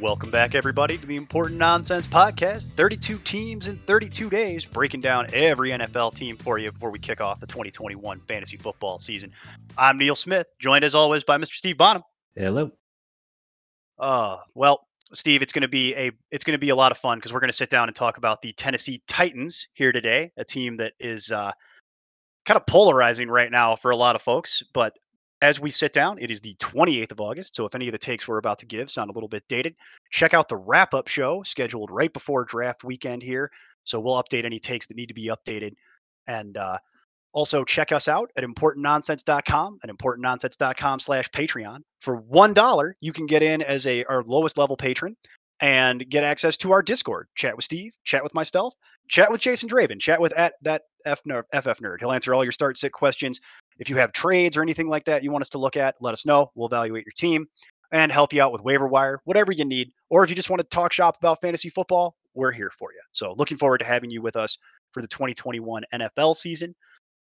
Welcome back, everybody, to the Important Nonsense Podcast. 32 teams in 32 days, breaking down every NFL team for you before we kick off the 2021 fantasy football season. I'm Neil Smith, joined as always by Mr. Steve Bonham. Hello. Uh, well, Steve, it's going to be a it's going to be a lot of fun because we're going to sit down and talk about the Tennessee Titans here today, a team that is uh, kind of polarizing right now for a lot of folks. But as we sit down, it is the 28th of August. So if any of the takes we're about to give sound a little bit dated, check out the wrap up show scheduled right before draft weekend here. So we'll update any takes that need to be updated. And uh, also check us out at importantnonsense.com and importantnonsense.com slash Patreon. For $1, you can get in as a our lowest level patron and get access to our Discord. Chat with Steve, chat with myself, chat with Jason Draven, chat with at that F FF nerd. He'll answer all your start sit questions. If you have trades or anything like that you want us to look at, let us know. We'll evaluate your team and help you out with waiver wire, whatever you need. Or if you just want to talk shop about fantasy football, we're here for you. So looking forward to having you with us for the 2021 NFL season.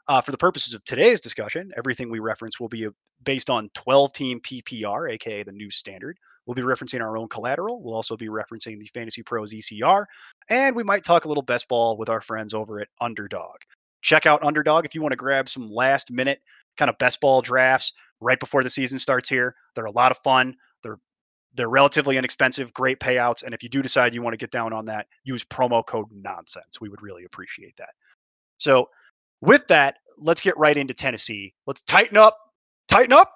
Uh, for the purposes of today's discussion, everything we reference will be uh, based on 12 team PPR, aka the new standard. We'll be referencing our own collateral. We'll also be referencing the Fantasy Pros ECR, and we might talk a little best ball with our friends over at Underdog. Check out Underdog if you want to grab some last minute kind of best ball drafts right before the season starts here. They're a lot of fun. They're they're relatively inexpensive, great payouts, and if you do decide you want to get down on that, use promo code nonsense. We would really appreciate that. So, with that, let's get right into Tennessee. Let's tighten up, tighten up.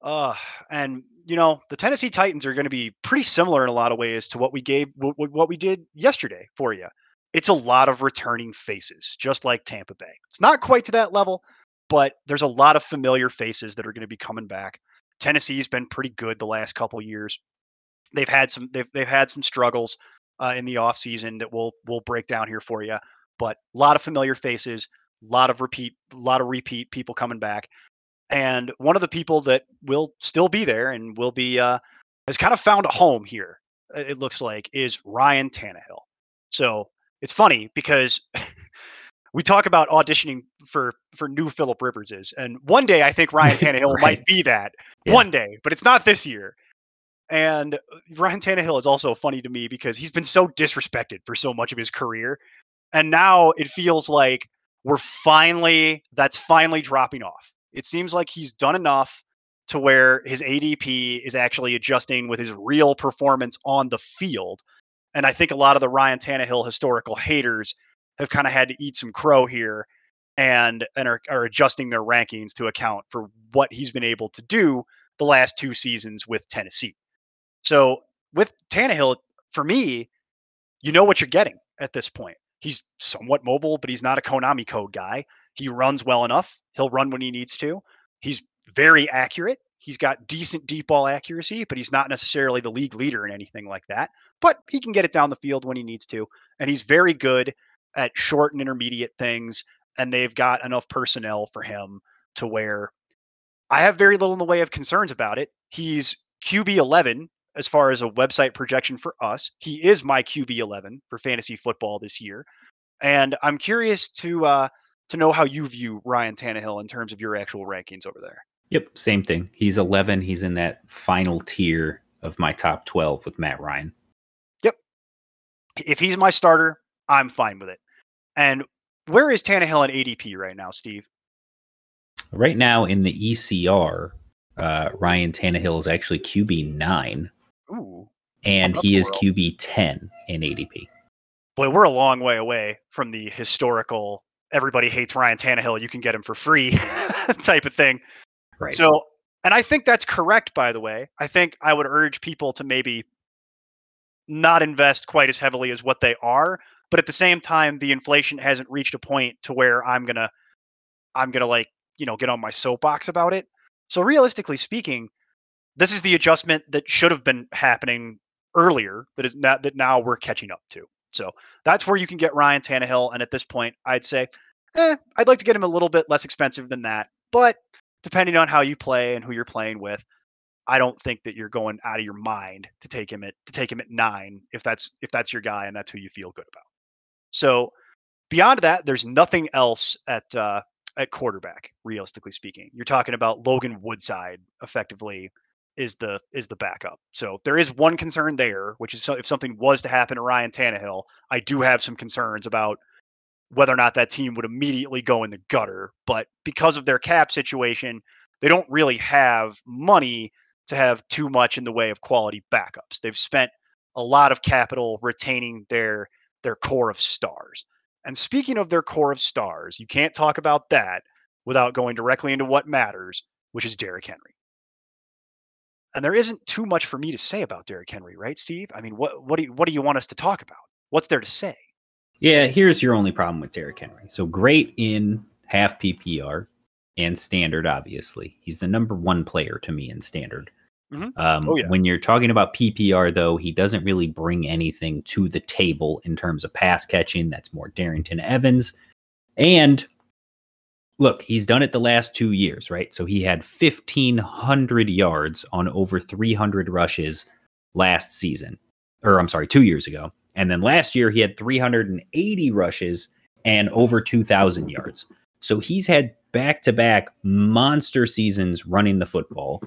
Uh, and you know the Tennessee Titans are going to be pretty similar in a lot of ways to what we gave, what, what we did yesterday for you. It's a lot of returning faces, just like Tampa Bay. It's not quite to that level, but there's a lot of familiar faces that are going to be coming back. Tennessee's been pretty good the last couple years. They've had some they've they've had some struggles uh, in the offseason that we'll we'll break down here for you. But a lot of familiar faces, a lot of repeat, a lot of repeat people coming back. And one of the people that will still be there and will be uh, has kind of found a home here. It looks like is Ryan Tannehill. So it's funny because we talk about auditioning for for new Philip Riverses, and one day I think Ryan Tannehill Right. might be that Yeah. one day, but it's not this year. And uh, Ryan Tannehill is also funny to me because he's been so disrespected for so much of his career, and now it feels like we're finally that's finally dropping off. It seems like he's done enough to where his ADP is actually adjusting with his real performance on the field. And I think a lot of the Ryan Tannehill historical haters have kind of had to eat some crow here and and are, are adjusting their rankings to account for what he's been able to do the last two seasons with Tennessee. So with Tannehill, for me, you know what you're getting at this point. He's somewhat mobile, but he's not a Konami code guy. He runs well enough. He'll run when he needs to. He's very accurate. He's got decent deep ball accuracy, but he's not necessarily the league leader in anything like that. But he can get it down the field when he needs to. And he's very good at short and intermediate things. And they've got enough personnel for him to where I have very little in the way of concerns about it. He's QB 11 as far as a website projection for us. He is my QB 11 for fantasy football this year. And I'm curious to uh, to know how you view Ryan Tannehill in terms of your actual rankings over there. Yep, same thing. He's 11. He's in that final tier of my top 12 with Matt Ryan. Yep. If he's my starter, I'm fine with it. And where is Tannehill in ADP right now, Steve? Right now in the ECR, uh, Ryan Tannehill is actually QB 9, Ooh, and he is world. QB 10 in ADP. boy, we're a long way away from the historical everybody hates Ryan Tannehill, you can get him for free type of thing. Right. So, and I think that's correct, by the way. I think I would urge people to maybe not invest quite as heavily as what they are, but at the same time, the inflation hasn't reached a point to where I'm gonna, I'm gonna like, you know, get on my soapbox about it. So realistically speaking, this is the adjustment that should have been happening earlier that is not that now we're catching up to. So that's where you can get Ryan Tannehill. And at this point, I'd say, eh, I'd like to get him a little bit less expensive than that. But depending on how you play and who you're playing with, I don't think that you're going out of your mind to take him at to take him at nine if that's if that's your guy and that's who you feel good about. So beyond that, there's nothing else at uh, at quarterback, realistically speaking. You're talking about Logan Woodside effectively is the is the backup. So there is one concern there, which is so if something was to happen to Ryan Tannehill, I do have some concerns about whether or not that team would immediately go in the gutter. But because of their cap situation, they don't really have money to have too much in the way of quality backups. They've spent a lot of capital retaining their their core of stars. And speaking of their core of stars, you can't talk about that without going directly into what matters, which is Derrick Henry. And there isn't too much for me to say about Derrick Henry, right, Steve? I mean, what what do you, what do you want us to talk about? What's there to say? Yeah, here's your only problem with Derrick Henry. So great in half PPR and standard, obviously. He's the number one player to me in standard. Mhm. Um, Oh, yeah. When you're talking about PPR, though, he doesn't really bring anything to the table in terms of pass catching. That's more Darrynton Evans. And look, he's done it the last two years, right? So he had 1,500 yards on over 300 rushes last season, or I'm sorry, two years ago. And then last year, he had 380 rushes and over 2,000 yards. So he's had back to back monster seasons running the football.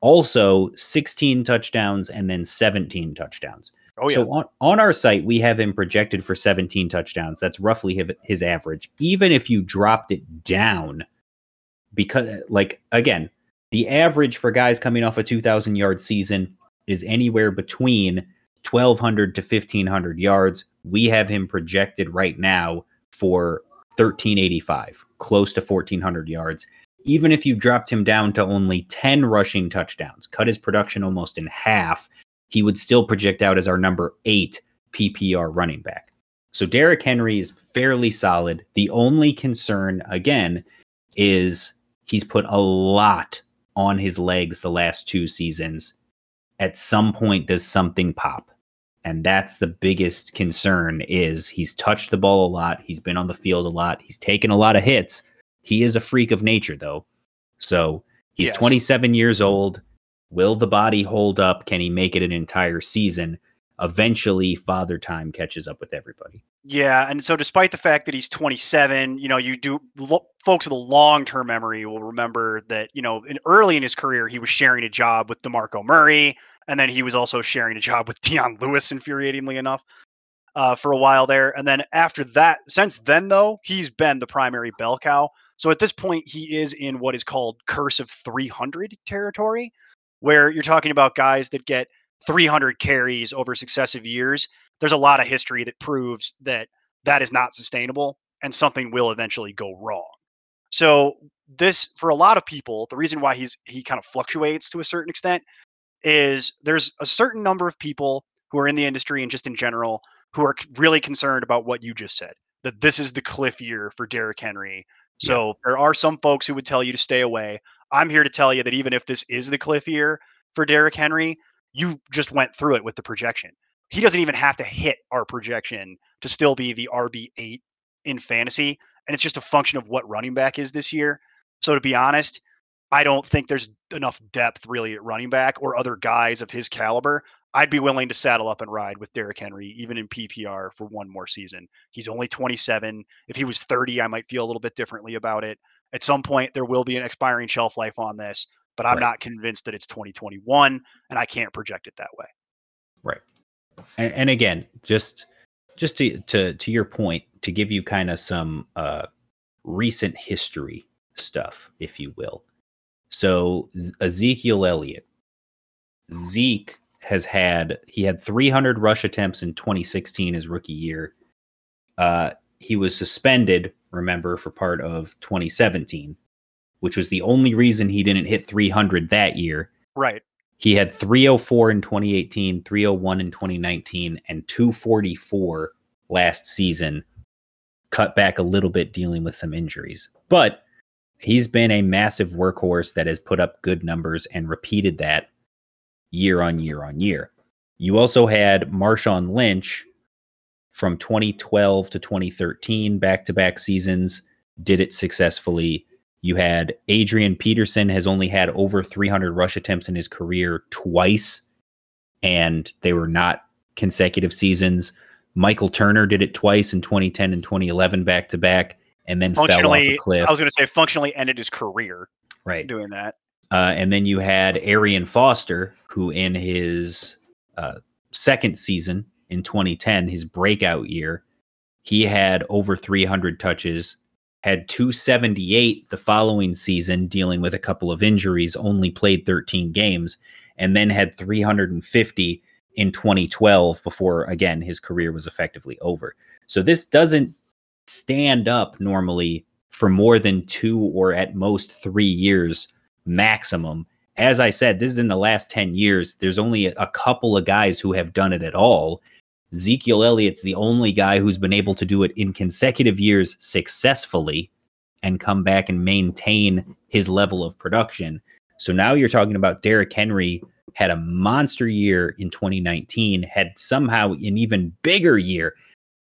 Also, 16 touchdowns and then 17 touchdowns. Oh yeah. So on, on our site, we have him projected for 17 touchdowns. That's roughly his, his average. Even if you dropped it down, because, like, again, the average for guys coming off a 2,000 yard season is anywhere between 1,200 to 1,500 yards. We have him projected right now for 1,385, close to 1,400 yards. Even if you dropped him down to only 10 rushing touchdowns, cut his production almost in half, he would still project out as our number eight PPR running back. So Derrick Henry is fairly solid. The only concern, again, is he's put a lot on his legs the last two seasons. At some point, does something pop? And that's the biggest concern is he's touched the ball a lot. He's been on the field a lot. He's taken a lot of hits. He is a freak of nature, though. So he's Yes. 27 years old. Will the body hold up? Can he make it an entire season? Eventually, father time catches up with everybody. Yeah, and so despite the fact that he's 27, you know, you do lo- folks with a long-term memory will remember that, you know, in early in his career he was sharing a job with DeMarco Murray, and then he was also sharing a job with Dion Lewis, infuriatingly enough, uh, for a while there. And then after that, since then though, he's been the primary bell cow. So at this point, he is in what is called curse of 300 territory, where you're talking about guys that get 300 carries over successive years there's a lot of history that proves that that is not sustainable and something will eventually go wrong. So this for a lot of people, the reason why he's he kind of fluctuates to a certain extent is there's a certain number of people who are in the industry and just in general who are really concerned about what you just said that this is the cliff year for Derrick Henry. So there are some folks who would tell you to stay away. I'm here to tell you that even if this is the cliff year for Derrick Henry, you just went through it with the projection he doesn't even have to hit our projection to still be the RB8 in fantasy. And it's just a function of what running back is this year. So to be honest, I don't think there's enough depth really at running back or other guys of his caliber. I'd be willing to saddle up and ride with Derrick Henry, even in PPR for one more season. He's only 27. If he was 30, I might feel a little bit differently about it. At some point, there will be an expiring shelf life on this, but I'm Right. not convinced that it's 2021, and I can't project it that way. Right. And, and again just just to, to to your point to give you kind of some uh recent history stuff if you will so ezekiel elliott zeke has had he had 300 rush attempts in 2016 his rookie year uh he was suspended remember for part of 2017 which was the only reason he didn't hit 300 that year Right. he had 304 in 2018, 301 in 2019, and 244 last season. Cut back a little bit dealing with some injuries. But He's been a massive workhorse that has put up good numbers and repeated that year on year on year. You also had Marshawn Lynch from 2012 to 2013, back to back seasons, did it successfully. You had Adrian Peterson has only had over 300 rush attempts in his career twice, and they were not consecutive seasons. Michael Turner did it twice in 2010 and 2011 back to back, and then fell off a cliff. I was going to say functionally ended his career right. doing that. Uh, and then you had Arian Foster, who in his uh, second season in 2010, his breakout year, he had over 300 touches, had 278 the following season, dealing with a couple of injuries, only played 13 games, and then had 350 in 2012 before, again, his career was effectively over. So this doesn't stand up normally for more than two or at most three years maximum. As I said, this is in the last 10 years. There's only a, couple of guys who have done it at all. Ezekiel Elliott's the only guy who's been able to do it in consecutive years successfully and come back and maintain his level of production. So now you're talking about Derrick Henry had a monster year in 2019, had somehow an even bigger year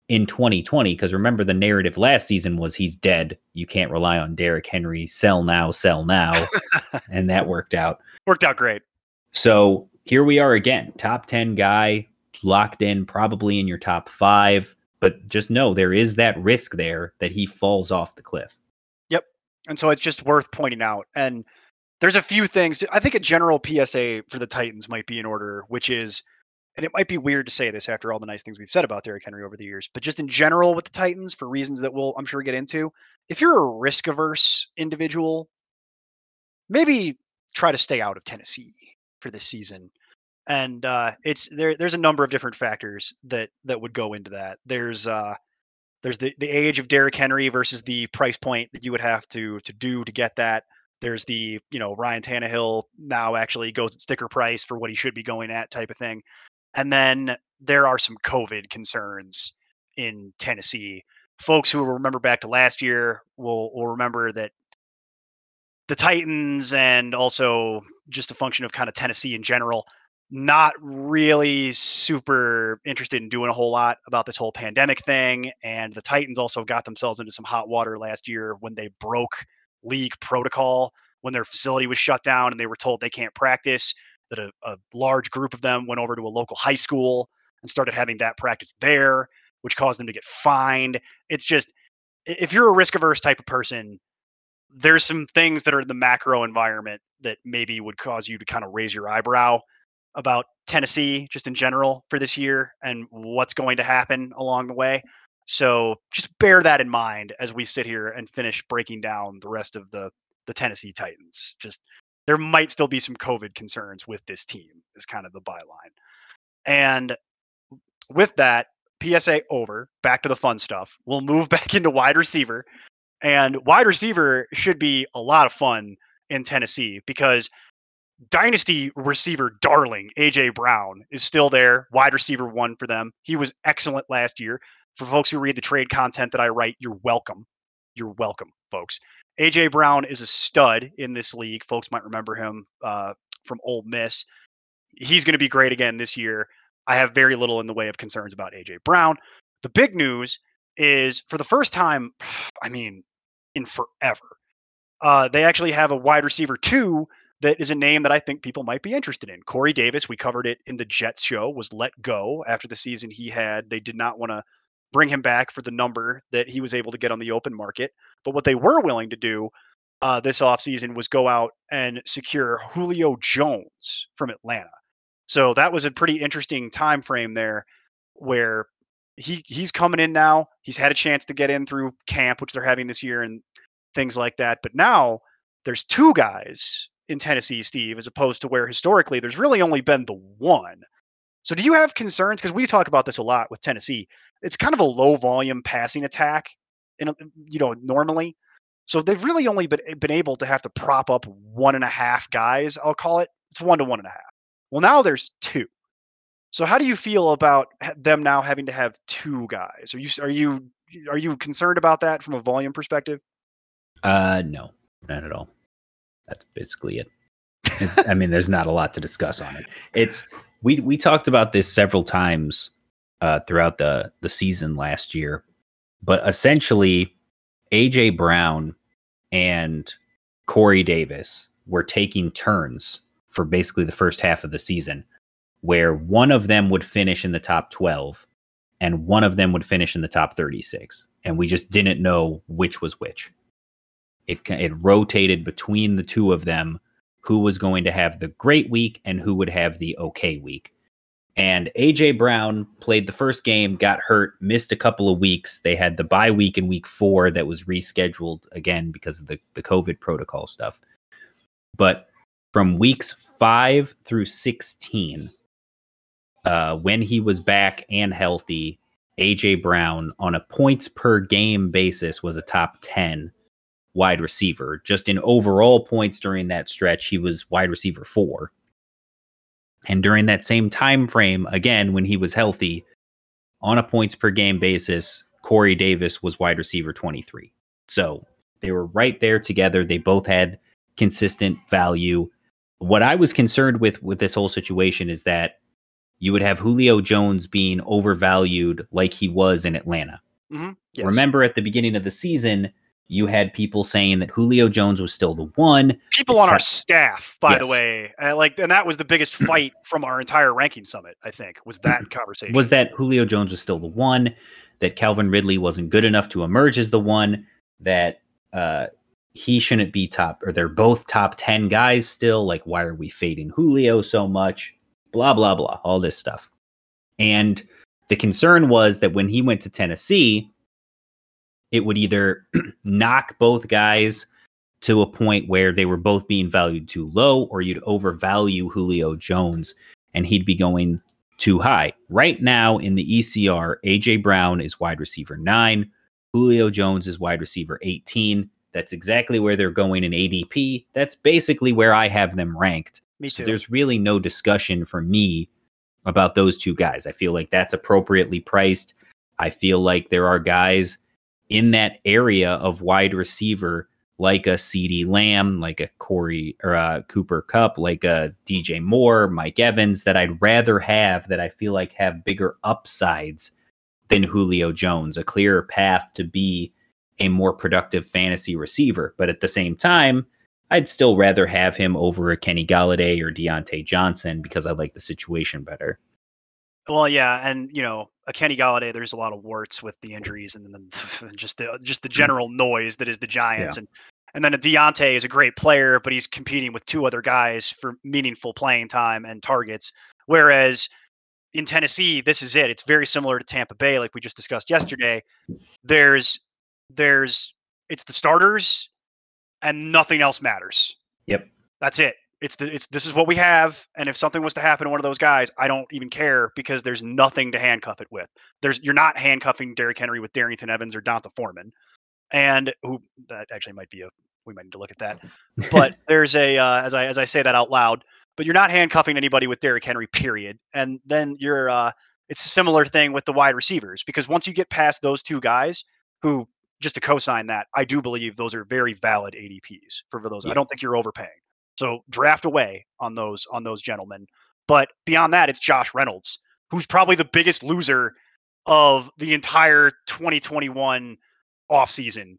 in 2020. Because remember, the narrative last season was he's dead. You can't rely on Derrick Henry. Sell now, sell now. and that worked out. Worked out great. So here we are again, top 10 guy, locked in, probably in your top five. But just know there is that risk there that he falls off the cliff. Yep. And so it's just worth pointing out. And there's a few things. I think a general PSA for the Titans might be in order, which is, and it might be weird to say this after all the nice things we've said about Derrick Henry over the years, but just in general with the Titans, for reasons that we'll, I'm sure, get into, if you're a risk averse individual, maybe try to stay out of Tennessee for this season. And uh, it's there. There's a number of different factors that that would go into that. There's uh, there's the, the age of Derrick Henry versus the price point that you would have to to do to get that. There's the you know Ryan Tannehill now actually goes at sticker price for what he should be going at type of thing, and then there are some COVID concerns in Tennessee. Folks who remember back to last year will will remember that the Titans and also just a function of kind of Tennessee in general not really super interested in doing a whole lot about this whole pandemic thing. And the Titans also got themselves into some hot water last year when they broke league protocol when their facility was shut down and they were told they can't practice. That a, a large group of them went over to a local high school and started having that practice there, which caused them to get fined. It's just, if you're a risk averse type of person, there's some things that are in the macro environment that maybe would cause you to kind of raise your eyebrow about Tennessee just in general for this year and what's going to happen along the way. So just bear that in mind as we sit here and finish breaking down the rest of the the Tennessee Titans. Just there might still be some COVID concerns with this team is kind of the byline. And with that, PSA over, back to the fun stuff. We'll move back into wide receiver. And wide receiver should be a lot of fun in Tennessee because dynasty receiver darling AJ Brown is still there, wide receiver one for them. He was excellent last year. For folks who read the trade content that I write, you're welcome. You're welcome, folks. AJ Brown is a stud in this league. Folks might remember him uh, from Ole Miss. He's going to be great again this year. I have very little in the way of concerns about AJ Brown. The big news is for the first time, I mean, in forever, uh, they actually have a wide receiver two that is a name that I think people might be interested in. Corey Davis, we covered it in the Jets show, was let go after the season he had. They did not want to bring him back for the number that he was able to get on the open market. But what they were willing to do uh, this offseason was go out and secure Julio Jones from Atlanta. So that was a pretty interesting time frame there where he he's coming in now. He's had a chance to get in through camp, which they're having this year and things like that. But now there's two guys in Tennessee, Steve, as opposed to where historically there's really only been the one. So do you have concerns? Because we talk about this a lot with Tennessee. It's kind of a low volume passing attack, you know, normally. So they've really only been been able to have to prop up one and a half guys. I'll call it. It's one to one and a half. Well, now there's two. So how do you feel about them now having to have two guys? Are you are you are you concerned about that from a volume perspective? Uh, no. Not at all. That's basically it. I mean, there's not a lot to discuss on it. It's we we talked about this several times uh, throughout the the season last year, but essentially, AJ Brown and Corey Davis were taking turns for basically the first half of the season, where one of them would finish in the top twelve, and one of them would finish in the top thirty six, and we just didn't know which was which. It it rotated between the two of them who was going to have the great week and who would have the okay week. And AJ Brown played the first game, got hurt, missed a couple of weeks. They had the bye week in week four that was rescheduled again because of the, the COVID protocol stuff. But from weeks five through 16, uh, when he was back and healthy, AJ Brown on a points per game basis was a top 10 wide receiver. Just in overall points during that stretch, he was wide receiver four. And during that same time frame, again, when he was healthy, on a points per game basis, Corey Davis was wide receiver 23. So they were right there together. They both had consistent value. What I was concerned with with this whole situation is that you would have Julio Jones being overvalued like he was in Atlanta. Mm-hmm. Yes. Remember at the beginning of the season, you had people saying that Julio Jones was still the one. People on our staff, by Yes. the way, uh, like, and that was the biggest fight from our entire ranking summit. I think was that conversation. Was that Julio Jones was still the one, that Calvin Ridley wasn't good enough to emerge as the one, that uh, he shouldn't be top, or they're both top 10 guys still. Like, why are we fading Julio so much? Blah, blah, blah, all this stuff. And the concern was that when he went to Tennessee, it would either knock both guys to a point where they were both being valued too low, or you'd overvalue Julio Jones and he'd be going too high. Right now in the ECR, AJ Brown is wide receiver nine, Julio Jones is wide receiver 18. That's exactly where they're going in ADP. That's basically where I have them ranked. Me So too. there's really no discussion for me about those two guys. I feel like that's appropriately priced. I feel like there are guys in that area of wide receiver like a CeeDee Lamb, like a Corey or a Cooper Kupp, like a DJ Moore, Mike Evans that I'd rather have that I feel like have bigger upsides than Julio Jones, a clearer path to be a more productive fantasy receiver. But at the same time, I'd still rather have him over a Kenny Golladay or Diontae Johnson because I like the situation better. Well, yeah, and you know, a Kenny Golladay, there's a lot of warts with the injuries, and then just the just the mm. general noise that is the Giants, and and then a Diontae is a great player, but he's competing with two other guys for meaningful playing time and targets. Whereas in Tennessee, this is it. It's very similar to Tampa Bay, like we just discussed yesterday. There's there's it's the starters, and nothing else matters. Yep. That's it. It's the it's this is what we have, and if something was to happen to one of those guys, I don't even care because there's nothing to handcuff it with. There's you're not handcuffing Derrick Henry with Darrynton Evans or D'Onta Foreman, and who that actually might be a we might need to look at that. But there's a uh, as I as I say that out loud, but you're not handcuffing anybody with Derrick Henry, period. And then you're uh, it's a similar thing with the wide receivers because once you get past those two guys, who just to co-sign that, I do believe those are very valid ADPs for, for those. I don't think you're overpaying. So draft away on those on those gentlemen. But beyond that, it's Josh Reynolds, who's probably the biggest loser of the entire 2021 offseason.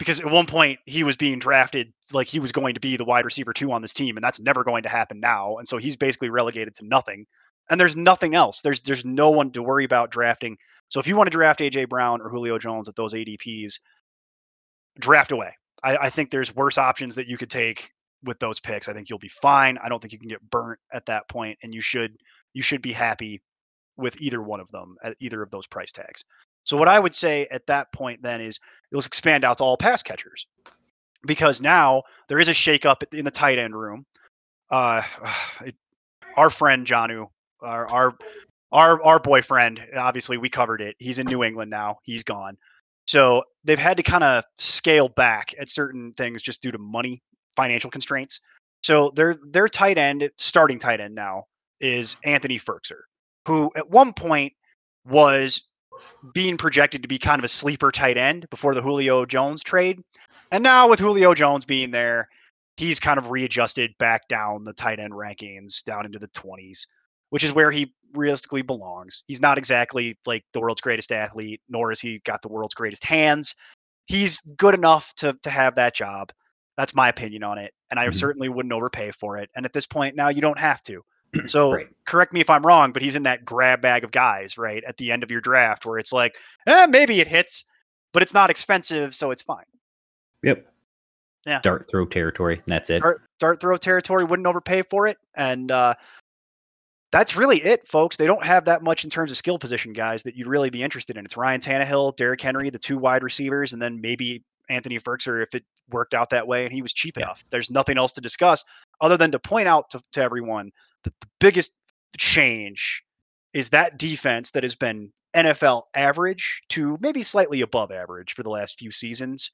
Because at one point he was being drafted like he was going to be the wide receiver two on this team, and that's never going to happen now. And so he's basically relegated to nothing. And there's nothing else. There's there's no one to worry about drafting. So if you want to draft AJ Brown or Julio Jones at those ADPs, draft away. I, I think there's worse options that you could take with those picks. I think you'll be fine. I don't think you can get burnt at that point, and you should you should be happy with either one of them at either of those price tags. So what I would say at that point then is let's expand out to all pass catchers because now there is a shakeup in the tight end room. Uh, it, our friend Jonnu, our our our our boyfriend, obviously we covered it. He's in New England now. He's gone. So they've had to kind of scale back at certain things just due to money, financial constraints. So their their tight end, starting tight end now, is Anthony Firkser, who at one point was being projected to be kind of a sleeper tight end before the Julio Jones trade. And now with Julio Jones being there, he's kind of readjusted back down the tight end rankings down into the 20s, which is where he realistically belongs. He's not exactly like the world's greatest athlete, nor has he got the world's greatest hands. He's good enough to to have that job. That's my opinion on it, and I Mhm. certainly wouldn't overpay for it. And at this point now, you don't have to. So Right. correct me if I'm wrong, but he's in that grab bag of guys, right, at the end of your draft, where it's like, eh, maybe it hits, but it's not expensive, so it's fine. Yep. Yeah. Dart throw territory. That's it. dart, dart throw territory wouldn't overpay for it and uh, that's really it folks they don't have that much in terms of skill position guys that you'd really be interested in it's ryan Tannehill, Derrick henry the two wide receivers and then maybe anthony Firkser if it worked out that way and he was cheap Yeah. enough. There's nothing else to discuss other than to point out to, to everyone that the biggest change is that defense that has been nfl average to maybe slightly above average for the last few seasons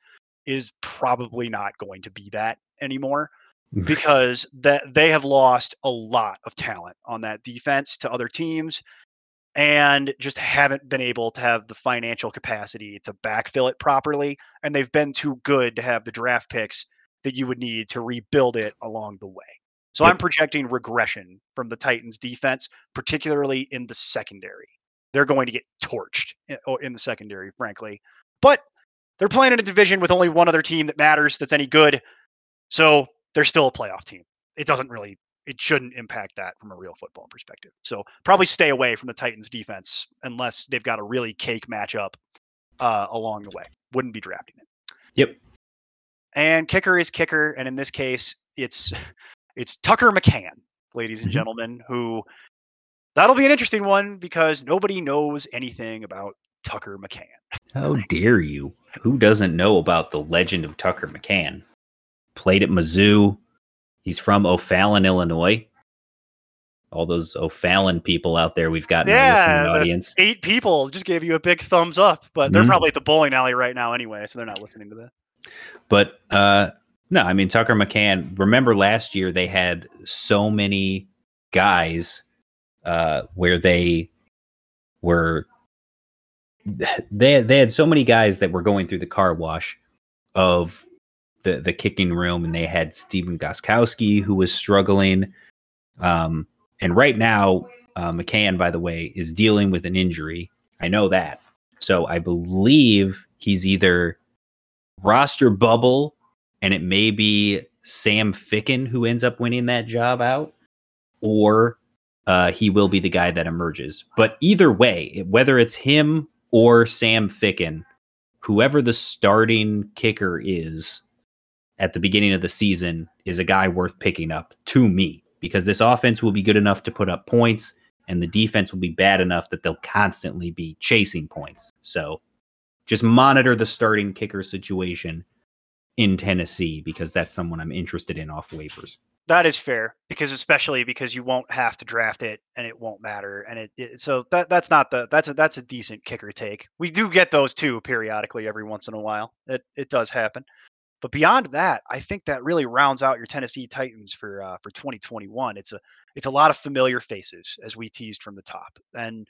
is probably not going to be that anymore mm. because that they have lost a lot of talent on that defense to other teams and just haven't been able to have the financial capacity to backfill it properly and they've been too good to have the draft picks that you would need to rebuild it along the way. So Yep. I'm projecting regression from the Titans defense particularly in the secondary. They're going to get torched eh, in, oh, in the secondary frankly. But they're playing in a division with only one other team that matters that's any good. So they're still a playoff team. It doesn't really, it shouldn't impact that from a real football perspective. So probably stay away from the Titans defense unless they've got a really cake matchup uh, along the way. Wouldn't be drafting it. Yep. And kicker is kicker, and in this case, it's it's Tucker McCann, ladies and Mhm. gentlemen, who that'll be an interesting one because nobody knows anything about Tucker McCann. How dare you? Who doesn't know about the legend of Tucker McCann? Played at Mizzou. He's from O'Fallon, Illinois. All those O'Fallon people out there we've got in Yeah, listening the- audience. Eight people just gave you a big thumbs up, but they're Mhm. probably at the bowling alley right now anyway, so they're not listening to that. But uh no, I mean Tucker McCann. Remember last year they had so many guys uh where they were they they had so many guys that were going through the car wash of the the kicking room and they had Stephen Gostkowski who was struggling um and right now uh, McCann by the way is dealing with an injury. I know that. So I believe he's either roster bubble, and it may be Sam Ficken who ends up winning that job out, or uh, he will be the guy that emerges. But either way, whether it's him or Sam Ficken, whoever the starting kicker is at the beginning of the season is a guy worth picking up to me because this offense will be good enough to put up points and the defense will be bad enough that they'll constantly be chasing points. So just monitor the starting kicker situation in Tennessee because that's someone I'm interested in off waivers. That is fair because especially because you won't have to draft it and it won't matter and it, it so that that's not the that's a that's a decent kicker take. We do get those too periodically every once in a while. It it does happen. But beyond that, I think that really rounds out your Tennessee Titans for uh, for 2021. It's a it's a lot of familiar faces as we teased from the top, and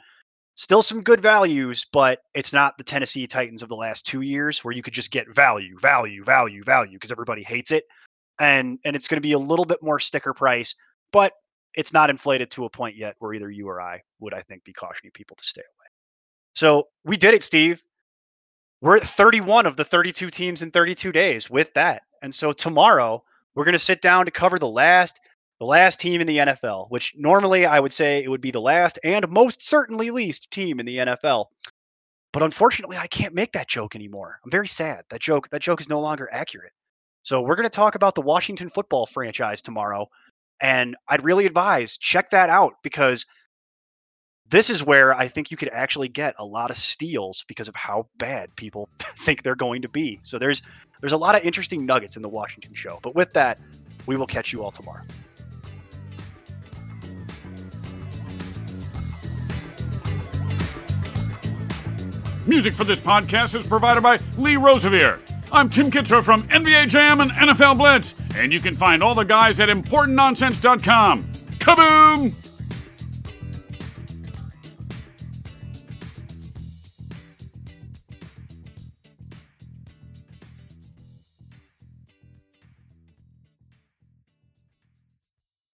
still some good values, but it's not the Tennessee Titans of the last two years where you could just get value, value, value, value because everybody hates it, and and it's going to be a little bit more sticker price, but it's not inflated to a point yet where either you or I would, I think, be cautioning people to stay away. So we did it, Steve. We're at 31 of the 32 teams in 32 days with that. And so tomorrow we're going to sit down to cover the last the last team in the NFL, which normally I would say it would be the last and most certainly least team in the NFL. But unfortunately, I can't make that joke anymore. I'm very sad. That joke that joke is no longer accurate. So we're going to talk about the Washington football franchise tomorrow and I'd really advise check that out because this is where I think you could actually get a lot of steals because of how bad people think they're going to be. So there's there's a lot of interesting nuggets in the Washington show. But with that, we will catch you all tomorrow. Music for this podcast is provided by Lee Rosevere. I'm Tim Kitzrow from NBA Jam and NFL Blitz, and you can find all the guys at ImportantNonsense.com. Kaboom!